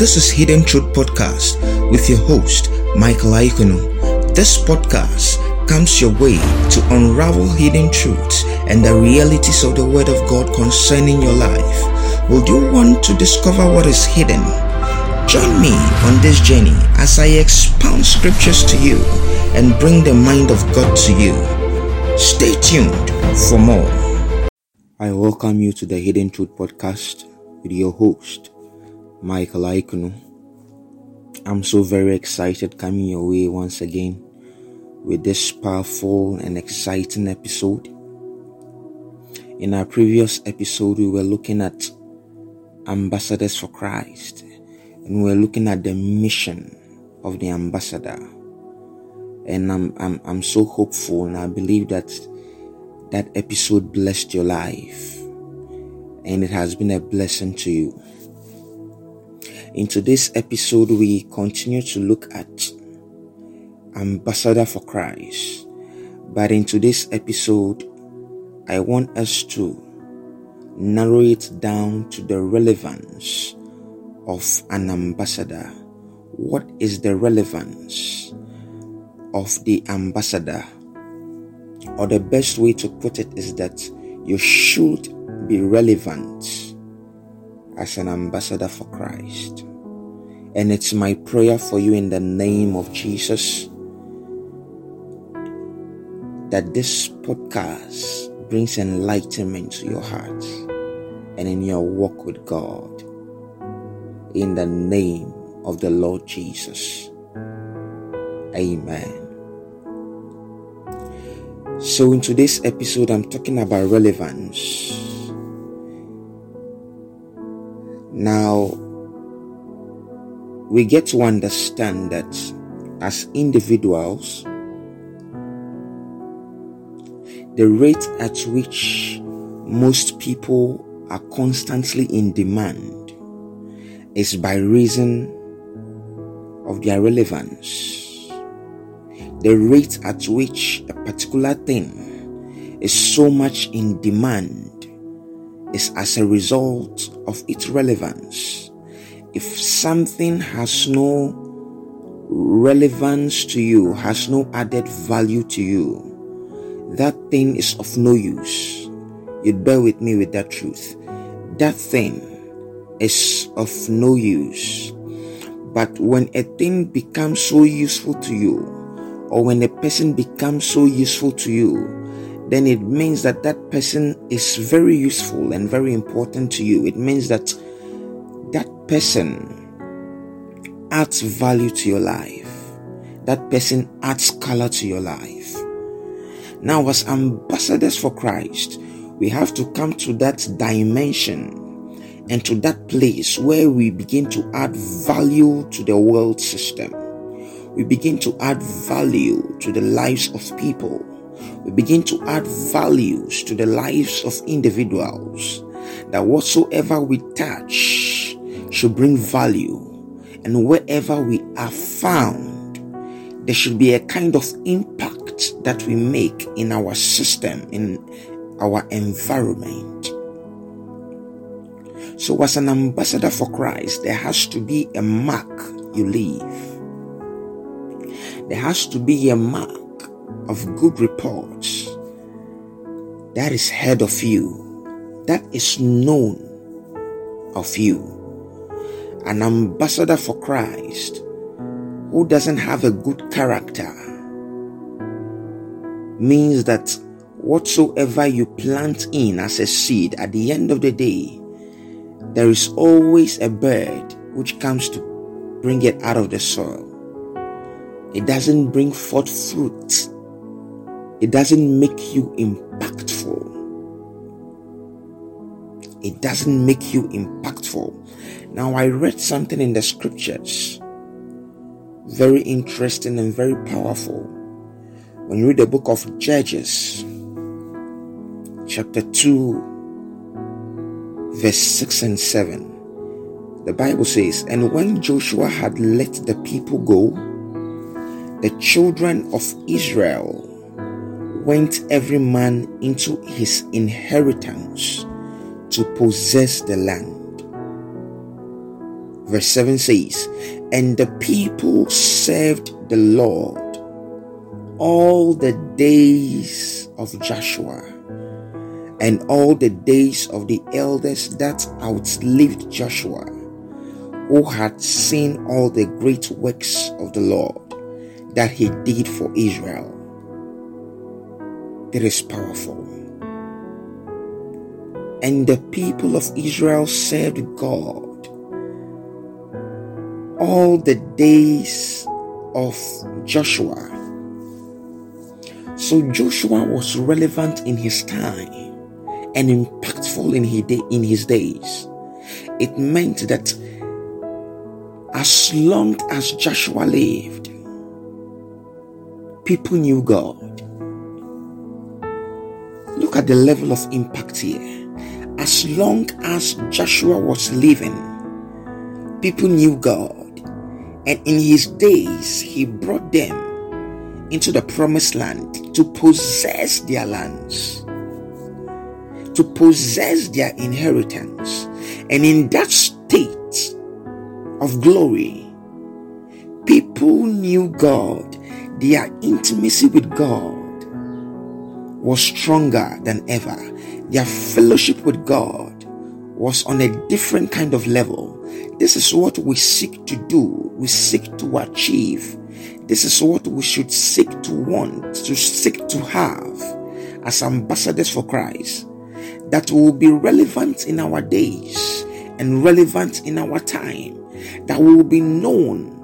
This is Hidden Truth Podcast with your host, Michael Aikunu. This podcast comes your way to unravel hidden truths and the realities of the Word of God concerning your life. Would you want to discover what is hidden? Join me on this journey as I expound scriptures to you and bring the mind of God to you. Stay tuned for more. I welcome you to the Hidden Truth Podcast with your host, Michael Aikunu. I'm so very excited coming your way once again with this powerful and exciting episode. In our previous episode, we were looking at ambassadors for Christ and we are looking at the mission of the ambassador. And I'm, I'm, I'm so hopeful and I believe that that episode blessed your life and it has been a blessing to you. In today's episode, we continue to look at Ambassador for Christ. But in today's episode, I want us to narrow it down to the relevance of an ambassador. What is the relevance of the ambassador? Or the best way to put it is that you should be relevant as an ambassador for Christ. And it's my prayer for you in the name of Jesus that this podcast brings enlightenment to your heart and in your walk with God. In the name of the Lord Jesus. Amen. So, in today's episode, I'm talking about relevance. Now, we get to understand that as individuals, the rate at which most people are constantly in demand is by reason of their relevance. The rate at which a particular thing is so much in demand is as a result of its relevance. If something has no relevance to you, has no added value to you, that thing is of no use. You'd bear with me with that truth. That thing is of no use. But when a thing becomes so useful to you, or when a person becomes so useful to you, then it means that that person is very useful and very important to you. It means that that person adds value to your life. That person adds color to your life. Now, as ambassadors for Christ, we have to come to that dimension and to that place where we begin to add value to the world system. We begin to add value to the lives of people we begin to add values to the lives of individuals. That whatsoever we touch should bring value, and wherever we are found, there should be a kind of impact that we make in our system, in our environment. So, as an ambassador for Christ, there has to be a mark you leave. There has to be a mark of good reports that is heard of you, that is known of you. An ambassador for Christ who doesn't have a good character means that whatsoever you plant in as a seed, at the end of the day, there is always a bird which comes to bring it out of the soil. It doesn't bring forth fruit it doesn't make you impactful. It doesn't make you impactful. Now, I read something in the scriptures, very interesting and very powerful. When you read the book of Judges, chapter 2, verse 6 and 7, the Bible says, And when Joshua had let the people go, the children of Israel went every man into his inheritance to possess the land. Verse 7 says, And the people served the Lord all the days of Joshua and all the days of the elders that outlived Joshua, who had seen all the great works of the Lord that he did for Israel. It is powerful. And the people of Israel served God all the days of Joshua. So Joshua was relevant in his time and impactful in his, day, in his days. It meant that as long as Joshua lived, people knew God. Look at the level of impact here. As long as Joshua was living, people knew God. And in his days, he brought them into the promised land to possess their lands, to possess their inheritance. And in that state of glory, people knew God, their intimacy with God was stronger than ever. Their fellowship with God was on a different kind of level. This is what we seek to do, we seek to achieve. This is what we should seek to want, to seek to have as ambassadors for Christ that will be relevant in our days and relevant in our time, that will be known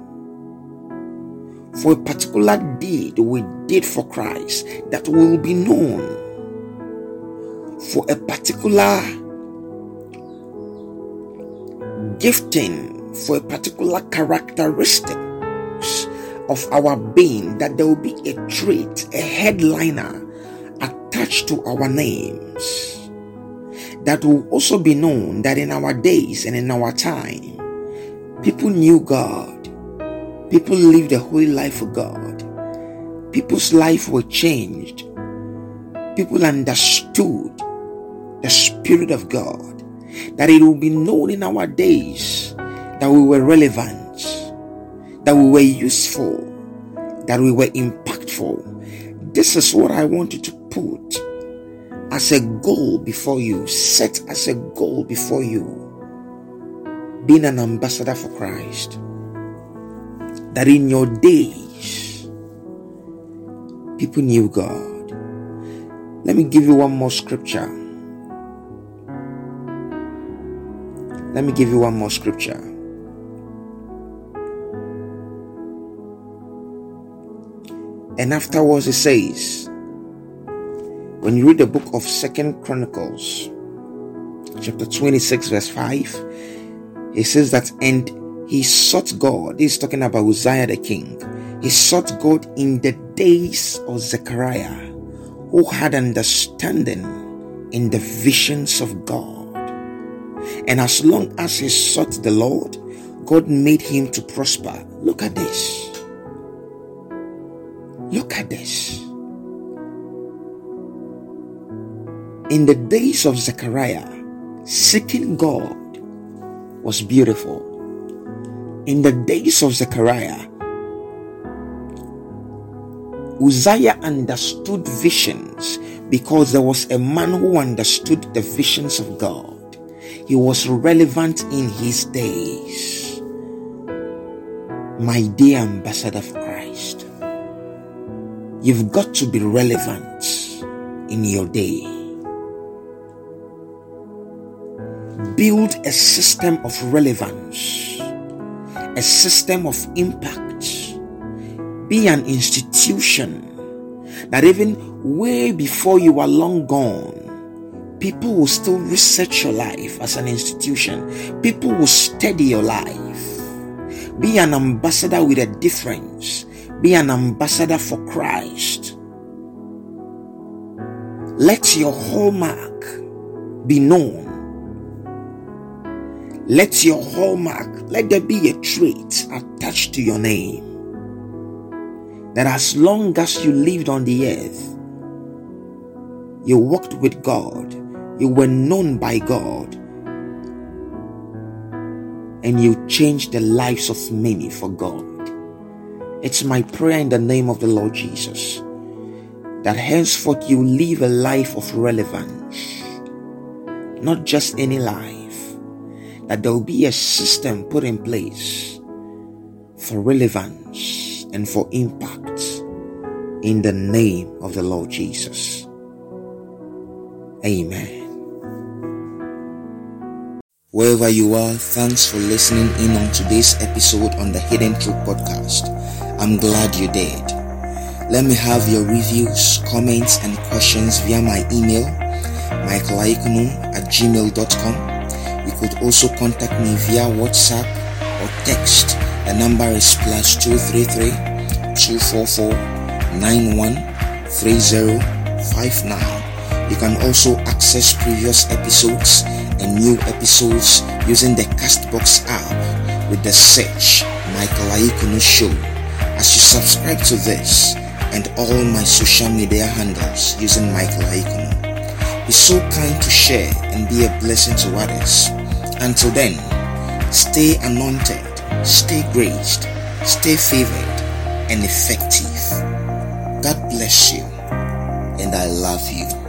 for a particular deed we did for Christ, that will be known for a particular gifting for a particular characteristic of our being that there will be a trait, a headliner attached to our names that will also be known that in our days and in our time, people knew God. People lived a holy life for God. People's life were changed. People understood the Spirit of God that it will be known in our days that we were relevant, that we were useful, that we were impactful. This is what I wanted to put as a goal before you, set as a goal before you, being an ambassador for Christ. That in your days, people knew God. Let me give you one more scripture. Let me give you one more scripture. And afterwards it says, when you read the book of Second Chronicles, chapter 26, verse 5, it says that, and he sought God. He's talking about Uzziah the king. He sought God in the days of Zechariah, who had understanding in the visions of God. And as long as he sought the Lord, God made him to prosper. Look at this. Look at this. In the days of Zechariah, seeking God was beautiful. In the days of Zechariah, Uzziah understood visions because there was a man who understood the visions of God he was relevant in his days. My dear ambassador of Christ, you've got to be relevant in your day. Build a system of relevance, a system of impact. Be an institution that even way before you are long gone, people will still research your life as an institution. People will study your life. Be an ambassador with a difference. Be an ambassador for Christ. Let your hallmark be known. Let your hallmark, let there be a trait attached to your name. That as long as you lived on the earth, you walked with God, you were known by God. and you changed the lives of many for God. It's my prayer in the name of the Lord Jesus that henceforth you live a life of relevance, not just any life, that there will be a system put in place for relevance and for impact in the name of the Lord Jesus. Amen. Wherever you are, thanks for listening in on today's episode on the Hidden Truth Podcast. I'm glad you did. Let me have your reviews, comments, and questions via my email, michaelaikunu at gmail.com. Could also contact me via WhatsApp or text. The number is plus 233 244 913059. You can also access previous episodes and new episodes using the Castbox app with the search Michael Aikunu Show. As you subscribe to this and all my social media handles using Michael Aikunu, be so kind to share and be a blessing to others. Until then, stay anointed, stay graced, stay favored and effective. God bless you and I love you.